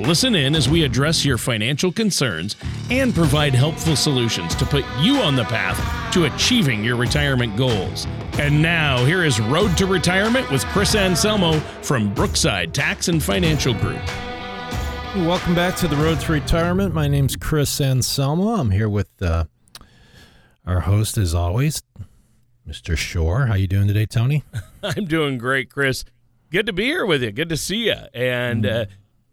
Listen in as we address your financial concerns and provide helpful solutions to put you on the path to achieving your retirement goals. And now, here is Road to Retirement with Chris Anselmo from Brookside Tax and Financial Group. Welcome back to the Road to Retirement. My name's Chris Anselmo. I'm here with uh, our host, as always, Mr. Shore. How you doing today, Tony? I'm doing great, Chris. Good to be here with you. Good to see you. And uh,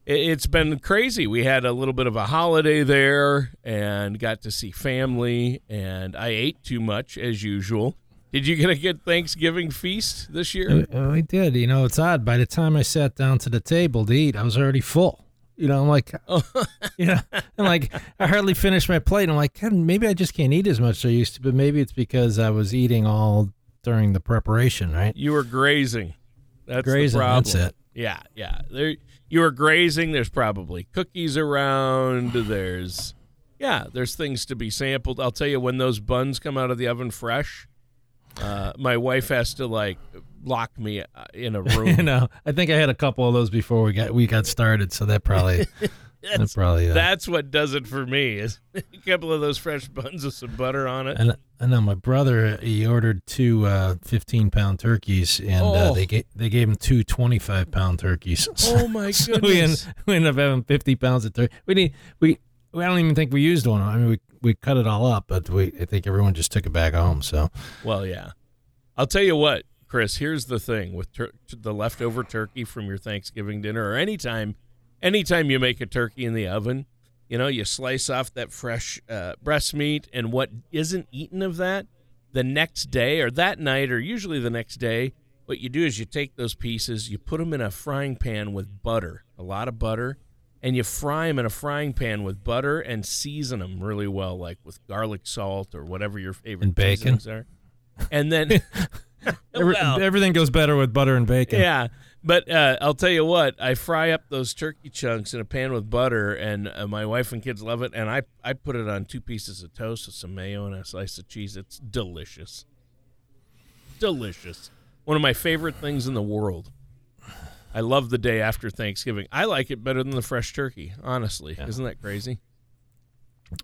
it's been crazy. We had a little bit of a holiday there and got to see family, and I ate too much as usual. Did you get a good Thanksgiving feast this year? I did. You know, it's odd. By the time I sat down to the table to eat, I was already full. You know, I'm like, you know, I'm like, I hardly finished my plate. I'm like, maybe I just can't eat as much as I used to, but maybe it's because I was eating all during the preparation, right? You were grazing. That's grazing. the problem. That's it. Yeah, yeah. There, you were grazing. There's probably cookies around. There's, yeah, there's things to be sampled. I'll tell you when those buns come out of the oven fresh. Uh, my wife has to like lock me uh, in a room. you know, I think I had a couple of those before we got we got started, so that probably that probably uh, that's what does it for me is a couple of those fresh buns with some butter on it. And I know my brother he ordered two uh, 15 pound turkeys, and Oh. uh, they gave they gave him two 25 pound turkeys. Oh my So we, end, we ended up having 50 pounds of turkey. We need we. I don't even think we used one. I mean, we we cut it all up, but we I think everyone just took it back home. So Well, yeah. I'll tell you what, Chris. Here's the thing with tur- the leftover turkey from your Thanksgiving dinner, or anytime, anytime you make a turkey in the oven, you know, you slice off that fresh uh, breast meat, and what isn't eaten of that, the next day or that night, or usually the next day, what you do is you take those pieces, you put them in a frying pan with butter, a lot of butter, and you fry them in a frying pan with butter and season them really well, like with garlic salt or whatever your favorite And bacon. seasonings are. And then, Well, everything goes better with butter and bacon. yeah, but uh, I'll tell you what, I fry up those turkey chunks in a pan with butter, and uh, my wife and kids love it. And I I put it on two pieces of toast with some mayo and a slice of cheese. It's delicious, delicious. One of my favorite things in the world. I love the day after Thanksgiving. I like it better than the fresh turkey. Honestly, isn't that crazy?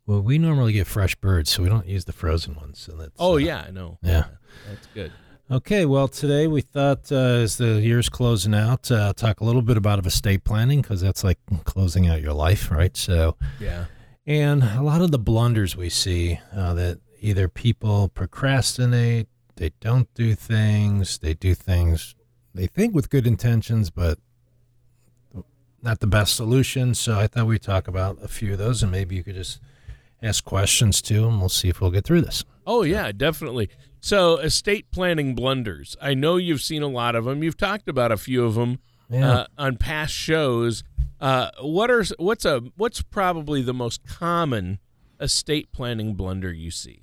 Well, we normally get fresh birds, so we don't use the frozen ones. So that's Oh uh, yeah, I know. yeah. that's good. Okay, well, today we thought uh, as the year's closing out, uh, talk a little bit about estate planning because that's like closing out your life, right? So, Yeah. and a lot of the blunders we see uh, that either people procrastinate, they don't do things, they do things they think with good intentions, but not the best solution. So, I thought we'd talk about a few of those, and maybe you could just ask questions too, and we'll see if we'll get through this. Oh yeah, definitely. So estate planning blunders. I know you've seen a lot of them. You've talked about a few of them Yeah. uh, on past shows. Uh, what are what's a what's probably the most common estate planning blunder you see?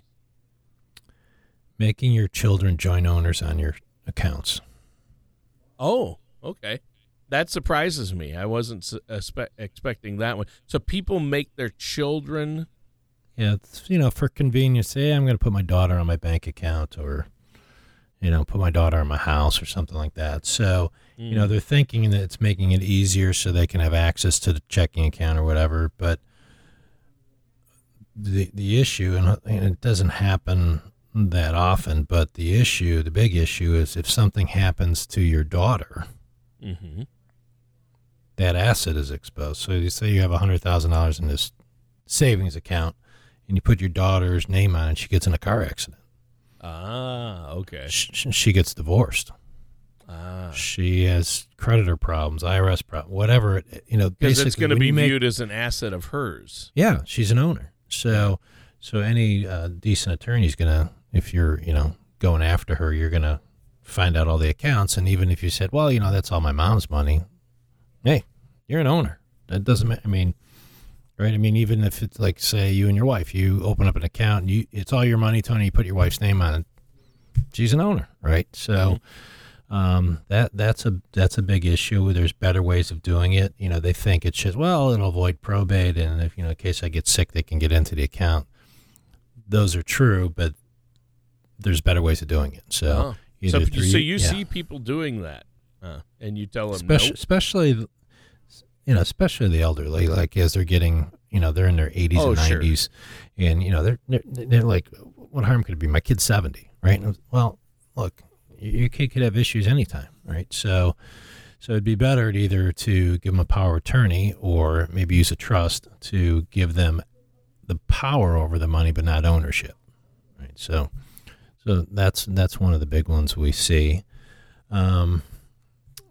Making your children joint owners on your accounts. Oh, okay. That surprises me. I wasn't expecting that one. So people make their children. Yeah, it's, you know, for convenience, hey, I'm going to put my daughter on my bank account or, you know, put my daughter in my house or something like that. So, you know, they're thinking that it's making it easier so they can have access to the checking account or whatever. But the the issue, and, and it doesn't happen that often, but the issue, the big issue is if something happens to your daughter, Mm-hmm. that asset is exposed. So you say you have hundred thousand dollars in this savings account, and you put your daughter's name on it, she gets in a car accident. Ah, okay. Sh- sh- She gets divorced. Ah, She has creditor problems, IRS problems, whatever. It, you know, because basically it's going to be make- viewed as an asset of hers. Yeah, she's an owner. So, so any uh, decent attorney is gonna, if you're, you know, going after her, you're gonna find out all the accounts. And even if you said, well, you know, that's all my mom's money, hey, you're an owner. That doesn't matter. I mean, right? I mean, even if it's like, say, you and your wife, you open up an account, and you it's all your money, Tony. You put your wife's name on it. She's an owner, right? So um, that that's a that's a big issue. There's better ways of doing it. You know, they think it's just well, it'll avoid probate, and if you know, in case I get sick, they can get into the account. Those are true, but there's better ways of doing it. So, Oh. So, so you- yeah. see people doing that, uh, and you tell them especially, no. especially you know especially the elderly like as they're getting you know they're in their 80s Oh, and sure. 90s and you know they're, they're they're like what harm could it be? My kid's 70 right? And, well look your kid could have issues anytime right? So so it'd be better to either to give them a power attorney or maybe use a trust to give them the power over the money but not ownership right? So so that's that's one of the big ones we see. Um,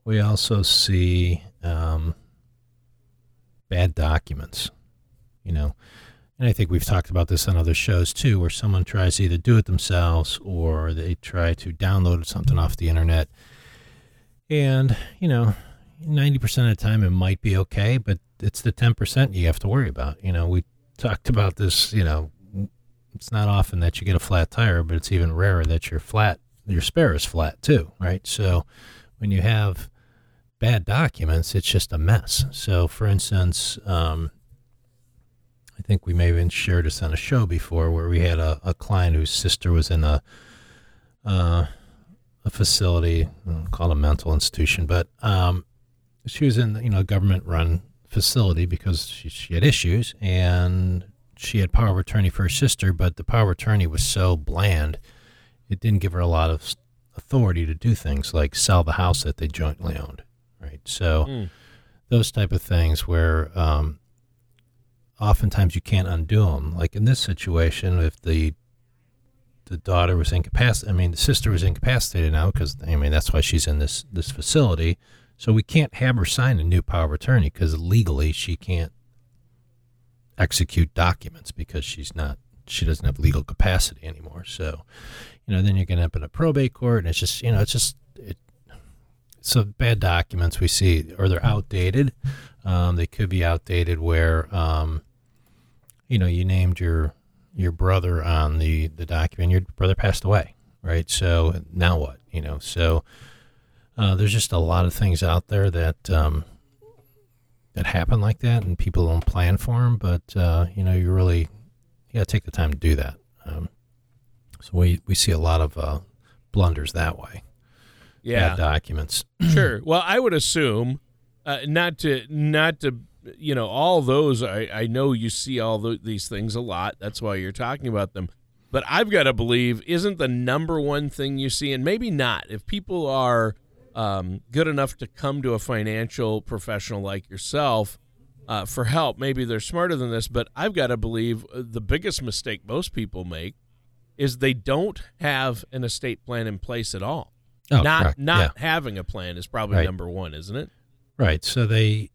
we also see um, bad documents, you know. And I think we've talked about this on other shows too, where someone tries to either do it themselves or they try to download something off the internet. And, you know, 90% of the time it might be okay, but it's the 10% you have to worry about. You know, we talked about this, you know, it's not often that you get a flat tire, but it's even rarer that your flat, your spare is flat too, right? So when you have bad documents, it's just a mess. So, for instance, um, I think we may have even shared this on a show before, where we had a, a client whose sister was in a uh, a facility uh, called a mental institution, but um, she was in you know a government run facility because she, she had issues and she had power of attorney for her sister, but the power of attorney was so bland, it didn't give her a lot of authority to do things like sell the house that they jointly owned, right? So Mm. those type of things where um, oftentimes you can't undo them. Like in this situation, if the the daughter was incapacitated, I mean the sister was incapacitated now because I mean that's why she's in this this facility. So we can't have her sign a new power of attorney because legally she can't execute documents because she's not she doesn't have legal capacity anymore. So, you know, then you're going to end up in a probate court, and it's just you know it's just it. So bad documents we see, or they're outdated. Um, they could be outdated where, um, you know, you named your your brother on the the document. Your brother passed away, right? So now what? You know, so uh, there's just a lot of things out there that um, that happen like that, and people don't plan for them. But uh, you know, you really you got to take the time to do that. Um, so we we see a lot of uh, blunders that way. Yeah, documents. sure. Well, I would assume uh, not to not to you know all those. I I know you see all tho- these things a lot. That's why you're talking about them. But I've got to believe isn't the number one thing you see, and maybe not. If people are um, good enough to come to a financial professional like yourself uh, for help, maybe they're smarter than this. But I've got to believe uh, the biggest mistake most people make is they don't have an estate plan in place at all. Oh, not correct. not Yeah. having a plan is probably Right. number one, isn't it? Right. So they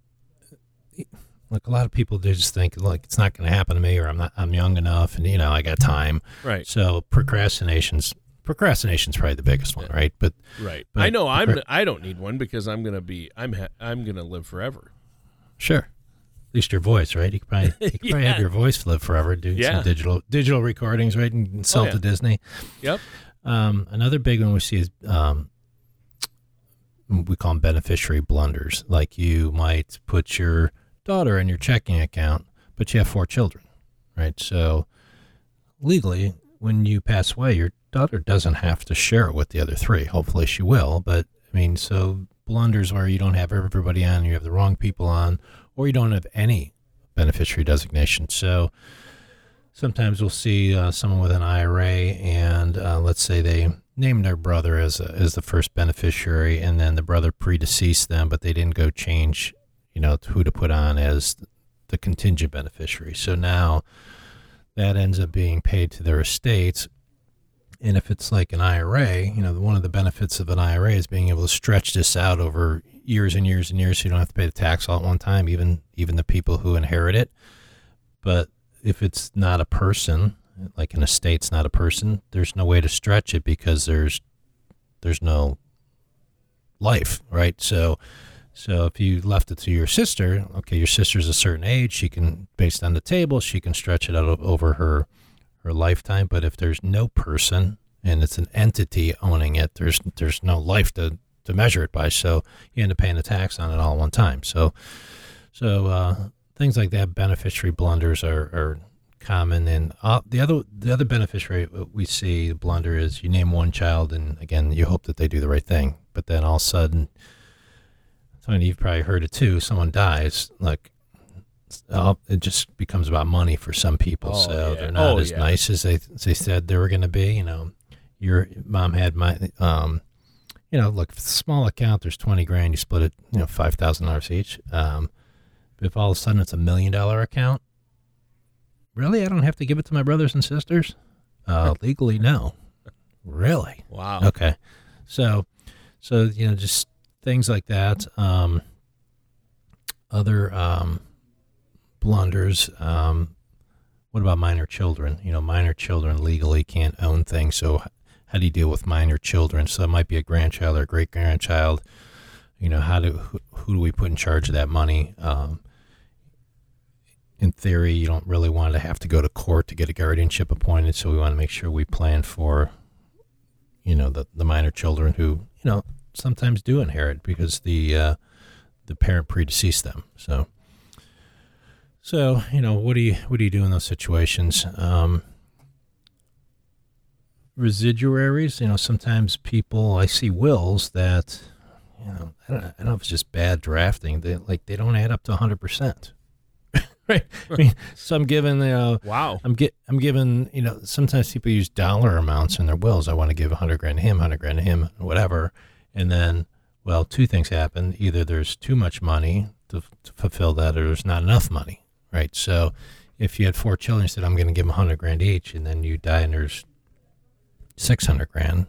like a lot of people they just think like it's not going to happen to me or I'm not I'm young enough and you know I got time. Right, So procrastination's procrastination's probably the biggest one, right? But right. But- I know I'm. I don't need one because I'm gonna be. I'm. Ha- I'm gonna live forever. sure. At least your voice, right? You could probably, you could probably have your voice live forever, do Yeah. some digital digital recordings, right? And sell Oh, yeah. to Disney. Yep. Um, another big one we see is um, we call them beneficiary blunders. Like you might put your daughter in your checking account, but you have four children, right? So legally, when you pass away, your daughter doesn't have to share it with the other three. Hopefully, she will. But I mean, so blunders where you don't have everybody on, you have the wrong people on, or you don't have any beneficiary designation. So sometimes we'll see uh, someone with an IRA, and uh, let's say they named their brother as a, as the first beneficiary, and then the brother predeceased them, but they didn't go change, you know, who to put on as the contingent beneficiary. So now that ends up being paid to their estates. And if it's like an IRA, you know, one of the benefits of an IRA is being able to stretch this out over years and years and years, so you don't have to pay the tax all at one time, even even the people who inherit it. But if it's not a person, like an estate's not a person, there's no way to stretch it because there's there's no life, right? So So if you left it to your sister, okay, your sister's a certain age, she can, based on the table, she can stretch it out over her her lifetime. But if there's no person and it's an entity owning it, there's there's no life to to measure it by. So you end up paying a tax on it all one time. So so uh, things like that, beneficiary blunders are, are common. And uh, the other the other beneficiary we see blunder is you name one child, and again you hope that they do the right thing, but then all of a sudden, Tony, you've probably heard it too. Someone dies, like uh, it just becomes about money for some people. Oh, so yeah. they're not Oh, as yeah. nice as they as they said they were going to be. You know, your mom had my um, you know, look, small account, there's 20 grand, you split it, you know, $5,000 each. Um, if all of a sudden it's a million dollar account, really? I don't have to give it to my brothers and sisters? Uh, legally, no. Really? Wow. Okay. So, so, you know, just things like that. Um, other, um, blunders, um, what about minor children? You know, minor children legally can't own things. So, how do you deal with minor children? So, it might be a grandchild or a great grandchild. You know, how do who, who do we put in charge of that money? Um, in theory, you don't really want to have to go to court to get a guardianship appointed. So, we want to make sure we plan for, you know, the the minor children who you know sometimes do inherit because the uh, the parent predeceased them. So. So you know what do you what do you do in those situations? Um, residuaries, you know, sometimes people I see wills that, you know, I don't, I don't know if it's just bad drafting. They like they don't add up to hundred percent. Right. I mean, so I'm given you know, Wow. I'm get I'm given you know sometimes people use dollar amounts in their wills. I want to give a hundred grand to him, hundred grand to him, whatever, and then well, two things happen. Either there's too much money to, to fulfill that, or there's not enough money. Right. So if you had four children, you said I'm going to give them hundred grand each, and then you die and there's six hundred grand.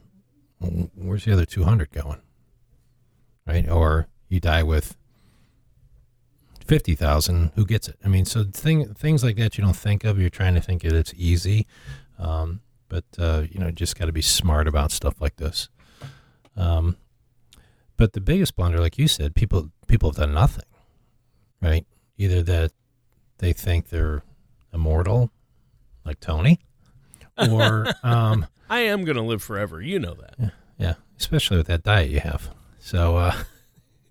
Where's the other two hundred going? Right. Or you die with fifty thousand. Who gets it? I mean, so thing things like that you don't think of. You're trying to think that it's easy, um, but uh, you know, just got to be smart about stuff like this. Um, but the biggest blunder, like you said, people people have done nothing, right? Either that they think they're immortal, like Tony, or um, I am going to live forever. You know that. yeah, especially with that diet you have. So uh,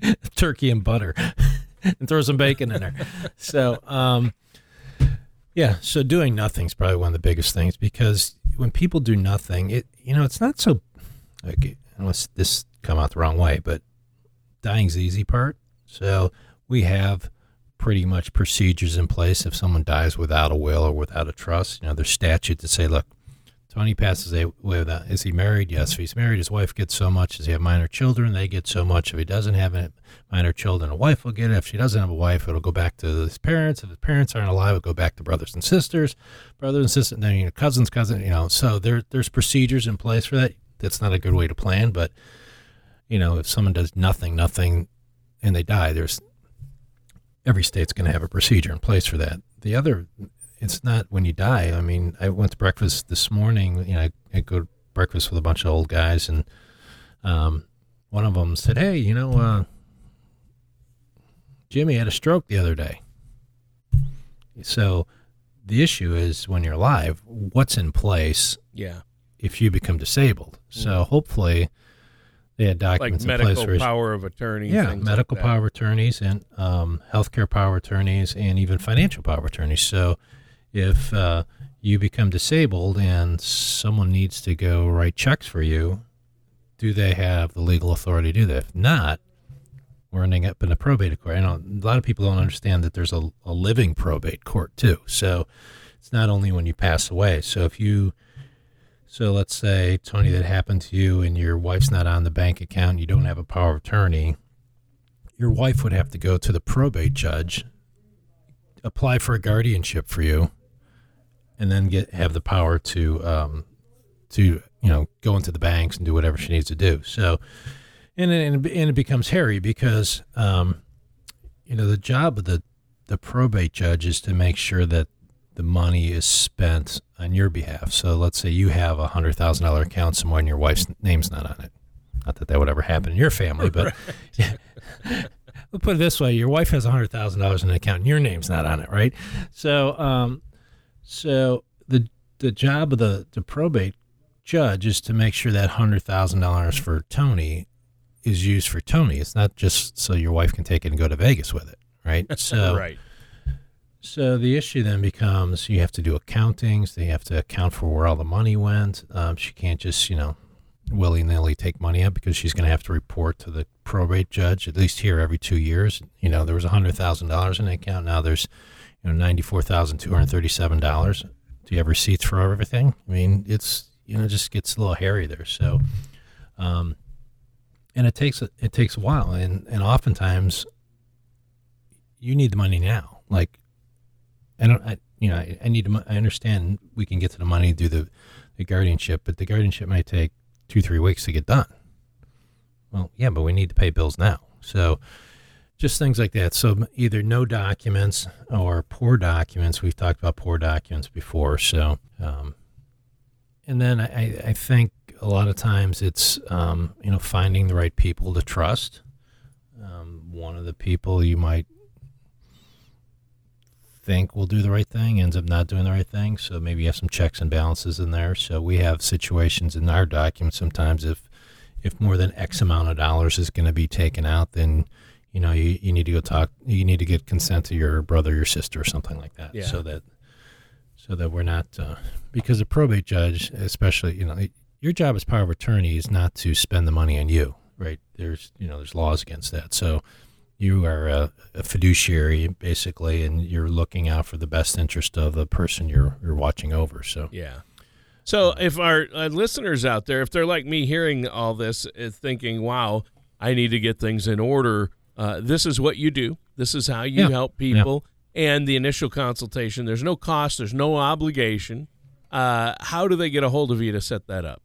turkey and butter, and throw some bacon in there. So um, yeah, so doing nothing is probably one of the biggest things because when people do nothing, it you know it's not so. Like, unless this come out the wrong way, but dying's the easy part. So we have pretty much procedures in place if someone dies without a will or without a trust. You know, there's statute to say, look, Tony passes away without. Is he married? Yes. If he's married, his wife gets so much. Does he have minor children? They get so much. If he doesn't have minor children, a wife will get it. If she doesn't have a wife, it'll go back to his parents. If his parents aren't alive, it'll go back to brothers and sisters, brothers and sisters, then you know, cousins, cousin. You know, so there there's procedures in place for that. That's not a good way to plan, but you know, if someone does nothing, nothing, and they die, there's every state's going to have a procedure in place for that. The other, it's not when you die. I mean, I went to breakfast this morning. You know, I, I go to breakfast with a bunch of old guys, and um, one of them said, "Hey, you know, uh, Jimmy had a stroke the other day." So, the issue is when you're alive, what's in place Yeah. if you become disabled. So hopefully they had Like documents in place medical for power of attorney. yeah, medical like power of attorneys and um, healthcare power attorneys and even financial power attorneys. So if uh, you become disabled and someone needs to go write checks for you, do they have the legal authority to do that? If not, we're ending up in a probate court. I know a lot of people don't understand that there's a, a living probate court too. So it's not only when you pass away. So if you so let's say, Tony, that happened to you and your wife's not on the bank account, you don't have a power of attorney, your wife would have to go to the probate judge, apply for a guardianship for you, and then get have the power to um, to you know go into the banks and do whatever she needs to do. So, and and, and it becomes hairy because um, you know the job of the the probate judge is to make sure that the money is spent on your behalf. So let's say you have a hundred thousand dollar account somewhere and your wife's name's not on it. Not that that would ever happen in your family, but let's put it this way: your wife has a hundred thousand dollars in an account, and your name's not on it, right? So, um, so the the job of the the probate judge is to make sure that hundred thousand dollars for Tony is used for Tony. It's not just so your wife can take it and go to Vegas with it, right? So, right. so the issue then becomes you have to do accountings. They have to account for where all the money went. Um, she can't just you know willy nilly take money out because she's going to have to report to the probate judge at least here every two years. You know, there was a hundred thousand dollars in the account. Now there's you know ninety four thousand two hundred thirty seven dollars. Do you have receipts for everything? I mean, it's you know just gets a little hairy there. So, um, and it takes it takes a while, and and oftentimes you need the money now. Like, I don't, I you know, I, I need to. I understand we can get to the money through the the guardianship, but the guardianship might take two three weeks to get done. Well, yeah, but we need to pay bills now. So just things like that. So either no documents or poor documents. We've talked about poor documents before. So, um, and then I, I think a lot of times it's um, you know finding the right people to trust. Um, one of the people you might think will do the right thing ends up not doing the right thing. So maybe you have some checks and balances in there. So we have situations in our documents sometimes if if more than X amount of dollars is going to be taken out, then you know you, you need to go talk. You need to get consent to your brother, your sister, or something like that, Yeah. so that so that we're not uh, because a probate judge, especially you know, your job as power of attorney is not to spend the money on you, right? There's you know there's laws against that, so you are a, a fiduciary basically, and you're looking out for the best interest of the person you're you're watching over. So Yeah. So if our uh, listeners out there, if they're like me hearing all this, uh, thinking, wow, I need to get things in order, uh, this is what you do. This is how you Yeah. help people. And the initial consultation, there's no cost, there's no obligation. Uh, how do they get a hold of you to set that up?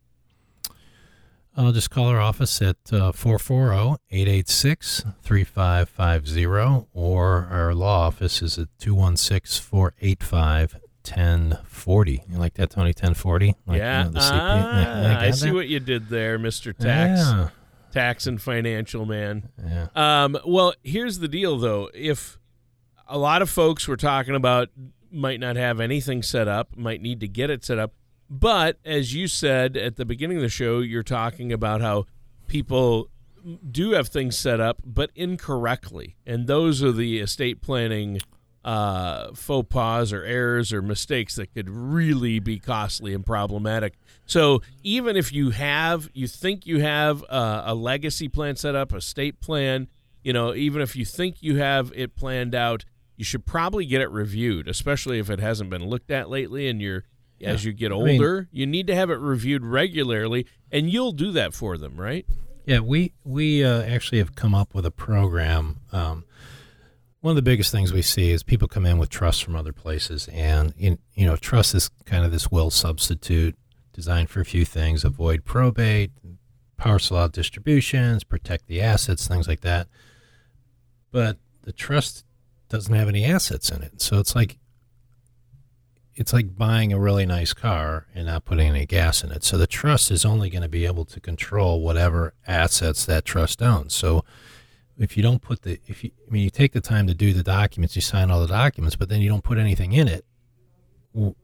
I'll just call our office at uh, 440 886 3550, or our law office is at 216 485 1040. You like that, Tony? 1040? Like, yeah. you know, the CP? Ah, Yeah, I see that? what you did there, Mr. Tax. Yeah. Tax and financial man. yeah. Um, well, here's the deal, though. If a lot of folks we're talking about might not have anything set up, might need to get it set up, but as you said at the beginning of the show, you're talking about how people do have things set up, but incorrectly, and those are the estate planning uh, faux pas or errors or mistakes that could really be costly and problematic. So even if you have, you think you have a, a legacy plan set up, a state plan, you know, even if you think you have it planned out, you should probably get it reviewed, especially if it hasn't been looked at lately and you're as you get mean- older, you need to have it reviewed regularly and you'll do that for them, right? Yeah, we we uh, actually have come up with a program. Um, one of the biggest things we see is people come in with trust from other places, and in, you know, trust is kind of this will substitute designed for a few things: avoid probate, parcel out distributions, protect the assets, things like that. But the trust doesn't have any assets in it, so it's like it's like buying a really nice car and not putting any gas in it. So the trust is only going to be able to control whatever assets that trust owns. So if you don't put the if you I mean you take the time to do the documents, you sign all the documents, but then you don't put anything in it. Well,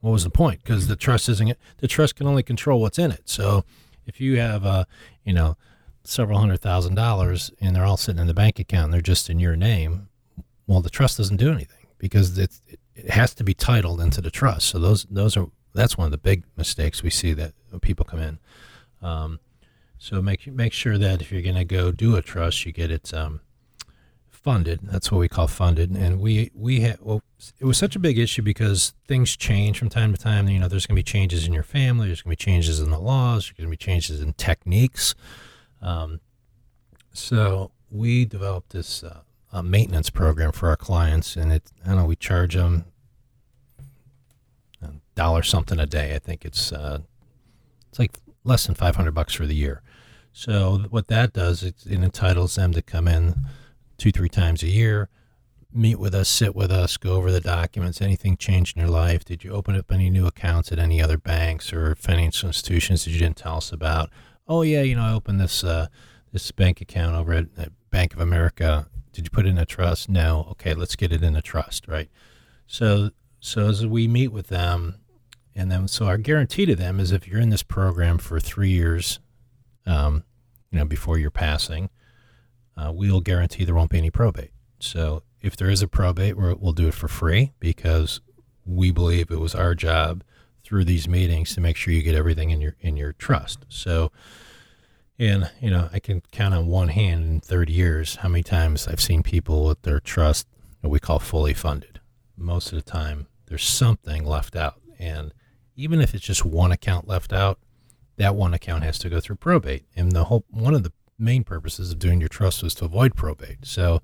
what was the point? Because the trust isn't the trust can only control what's in it. So if you have a you know several hundred thousand dollars and they're all sitting in the bank account and they're just in your name, well the trust doesn't do anything because it's, it has to be titled into the trust. So those those are that's one of the big mistakes we see that people come in. Um, so make make sure that if you're going to go do a trust, you get it um, funded. That's what we call funded. And we we ha- well, it was such a big issue because things change from time to time. You know, there's going to be changes in your family. There's going to be changes in the laws. There's going to be changes in techniques. Um, so we developed this uh, maintenance program for our clients, and it I don't know we charge them a dollar something a day. I think it's uh, it's like less than five hundred bucks for the year. So what that does, it, it entitles them to come in two three times a year, meet with us, sit with us, go over the documents. Anything changed in your life? Did you open up any new accounts at any other banks or financial institutions that you didn't tell us about? Oh yeah, you know I opened this uh, this bank account over at, at Bank of America did you put it in a trust? No. Okay, let's get it in a trust, right? So so as we meet with them, and then so our guarantee to them is if you're in this program for three years, um, you know, before you're passing, uh, we'll guarantee there won't be any probate. So if there is a probate, we will do it for free because we believe it was our job through these meetings to make sure you get everything in your in your trust. So, and you know, I can count on one hand in 30 years how many times I've seen people with their trust what we call fully funded. Most of the time, there's something left out, and even if it's just one account left out, that one account has to go through probate. And the whole one of the main purposes of doing your trust was to avoid probate. So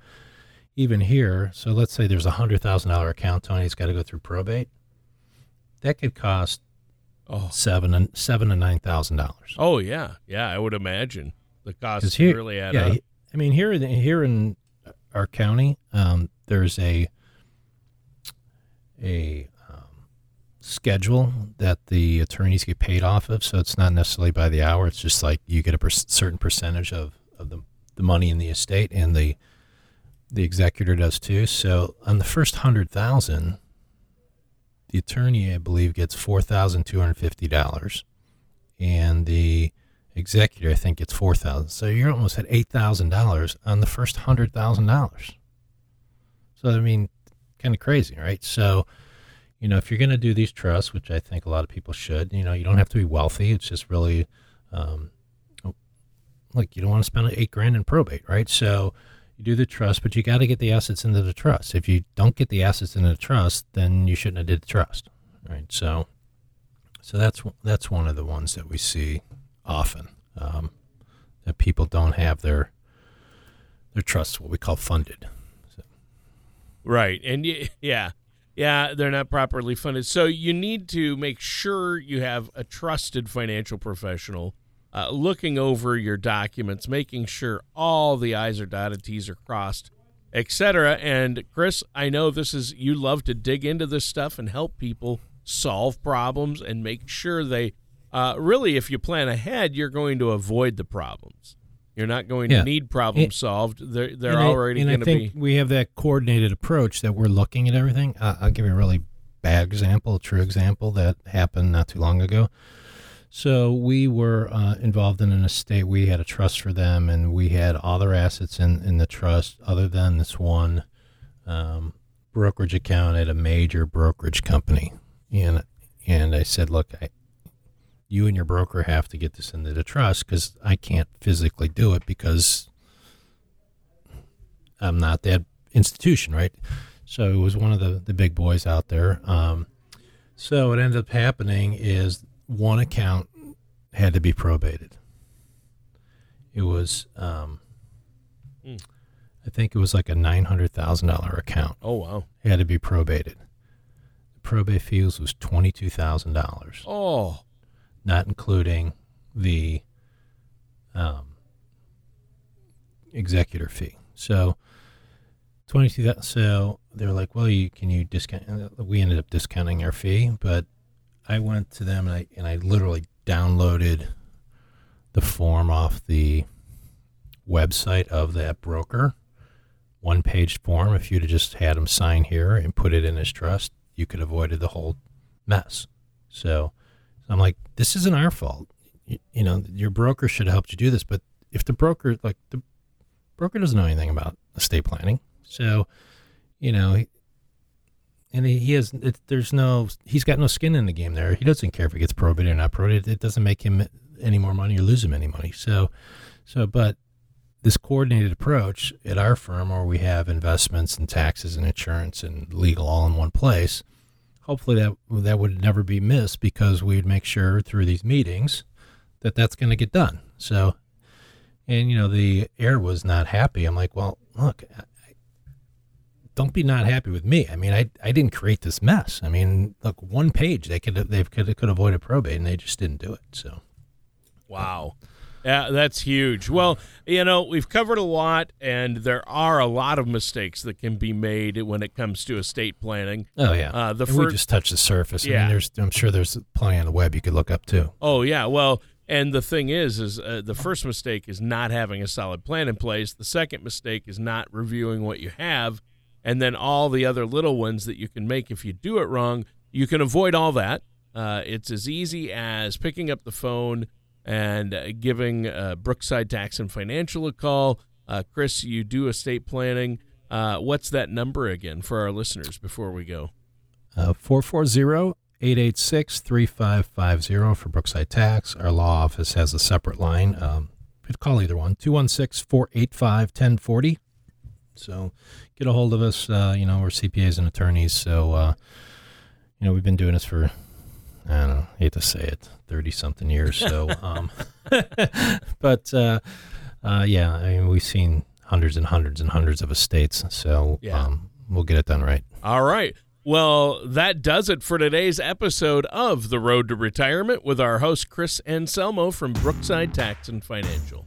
even here, so let's say there's a hundred thousand dollar account, Tony's got to go through probate. That could cost oh. seven and seven to nine thousand dollars. Oh yeah, yeah, I would imagine the costs here, really add yeah, up. I mean here in here in our county, um, there's a a schedule that the attorneys get paid off of, so it's not necessarily by the hour. It's just like you get a per- certain percentage of, of the the money in the estate, and the the executor does too. So on the first hundred thousand, the attorney, I believe, gets four thousand two hundred fifty dollars, and the executor, I think, gets four thousand. So you're almost at eight thousand dollars on the first hundred thousand dollars. So I mean, kind of crazy, right? So, you know, if you're going to do these trusts, which I think a lot of people should, you know, you don't have to be wealthy. It's just really, um, like you don't want to spend eight grand in probate, right? So you do the trust, but you got to get the assets into the trust. If you don't get the assets into the trust, then you shouldn't have did the trust, right? So, so that's that's one of the ones that we see often um, that people don't have their their trust, what we call funded. So. Right, and yeah, yeah, they're not properly funded. So you need to make sure you have a trusted financial professional uh, looking over your documents, making sure all the I's are dotted, T's are crossed, etc. And Chris, I know this is you love to dig into this stuff and help people solve problems and make sure they uh, really, if you plan ahead, you're going to avoid the problems. You're not going yeah. to need problems solved. They're they're already going to be. We have that coordinated approach that we're looking at everything. Uh, I'll give you a really bad example, a true example that happened not too long ago. So we were uh, involved in an estate. We had a trust for them, and we had all their assets in, in the trust, other than this one um, brokerage account at a major brokerage company. And and I said, look, I, you and your broker have to get this into the trust because I can't physically do it because I'm not that institution, right? So it was one of the, the big boys out there. Um, so what ended up happening is one account had to be probated. It was, um, mm. I think it was like a nine hundred thousand dollar account. Oh wow! It had to be probated. The probate fees was twenty two thousand dollars. Oh, not including the um, executor fee. So twenty two. So they're like, "Well, you can you discount?" We ended up discounting our fee, but I went to them and I and I literally downloaded the form off the website of that broker. One page form. If you'd have just had him sign here and put it in his trust, you could have avoided the whole mess. So I'm like, this isn't our fault. You, you know, your broker should have helped you do this. But if the broker, like the broker doesn't know anything about estate planning. So, you know, and he, has it, there's no he's got no skin in the game there. He doesn't care if he gets probated or not probated. It doesn't make him any more money or lose him any money. So, so but this coordinated approach at our firm, where we have investments and taxes and insurance and legal all in one place, hopefully that that would never be missed because we'd make sure through these meetings that that's going to get done. So, and you know the heir was not happy. I'm like, well, look, don't be not happy with me. I mean, I, I didn't create this mess. I mean, look, one page they could they could could avoid a probate, and they just didn't do it. So, wow, that's huge. Well, you know, we've covered a lot, and there are a lot of mistakes that can be made when it comes to estate planning. Oh yeah, uh, the first, we just touched the surface. Yeah, I mean, there's I'm sure there's plenty on the web you could look up too. Oh yeah, well, And the thing is, is uh, the first mistake is not having a solid plan in place. The second mistake is not reviewing what you have, and then all the other little ones that you can make if you do it wrong. You can avoid all that. Uh, it's as easy as picking up the phone and uh, giving uh, Brookside Tax and Financial a call. Uh, Chris, you do estate planning. What's that number again for our listeners before we go? 440 886 3550 for Brookside Tax. Our law office has a separate line. Um, could call either one 216 485 1040. So get a hold of us. Uh, you know, we're CPAs and attorneys. So, uh, you know, we've been doing this for, I don't know, I hate to say it, 30 something years. So, um, but uh, uh, yeah, I mean, we've seen hundreds and hundreds and hundreds of estates. So Yeah. um, we'll get it done right. All right. Well, that does it for today's episode of The Road to Retirement with our host, Chris Anselmo from Brookside Tax and Financial.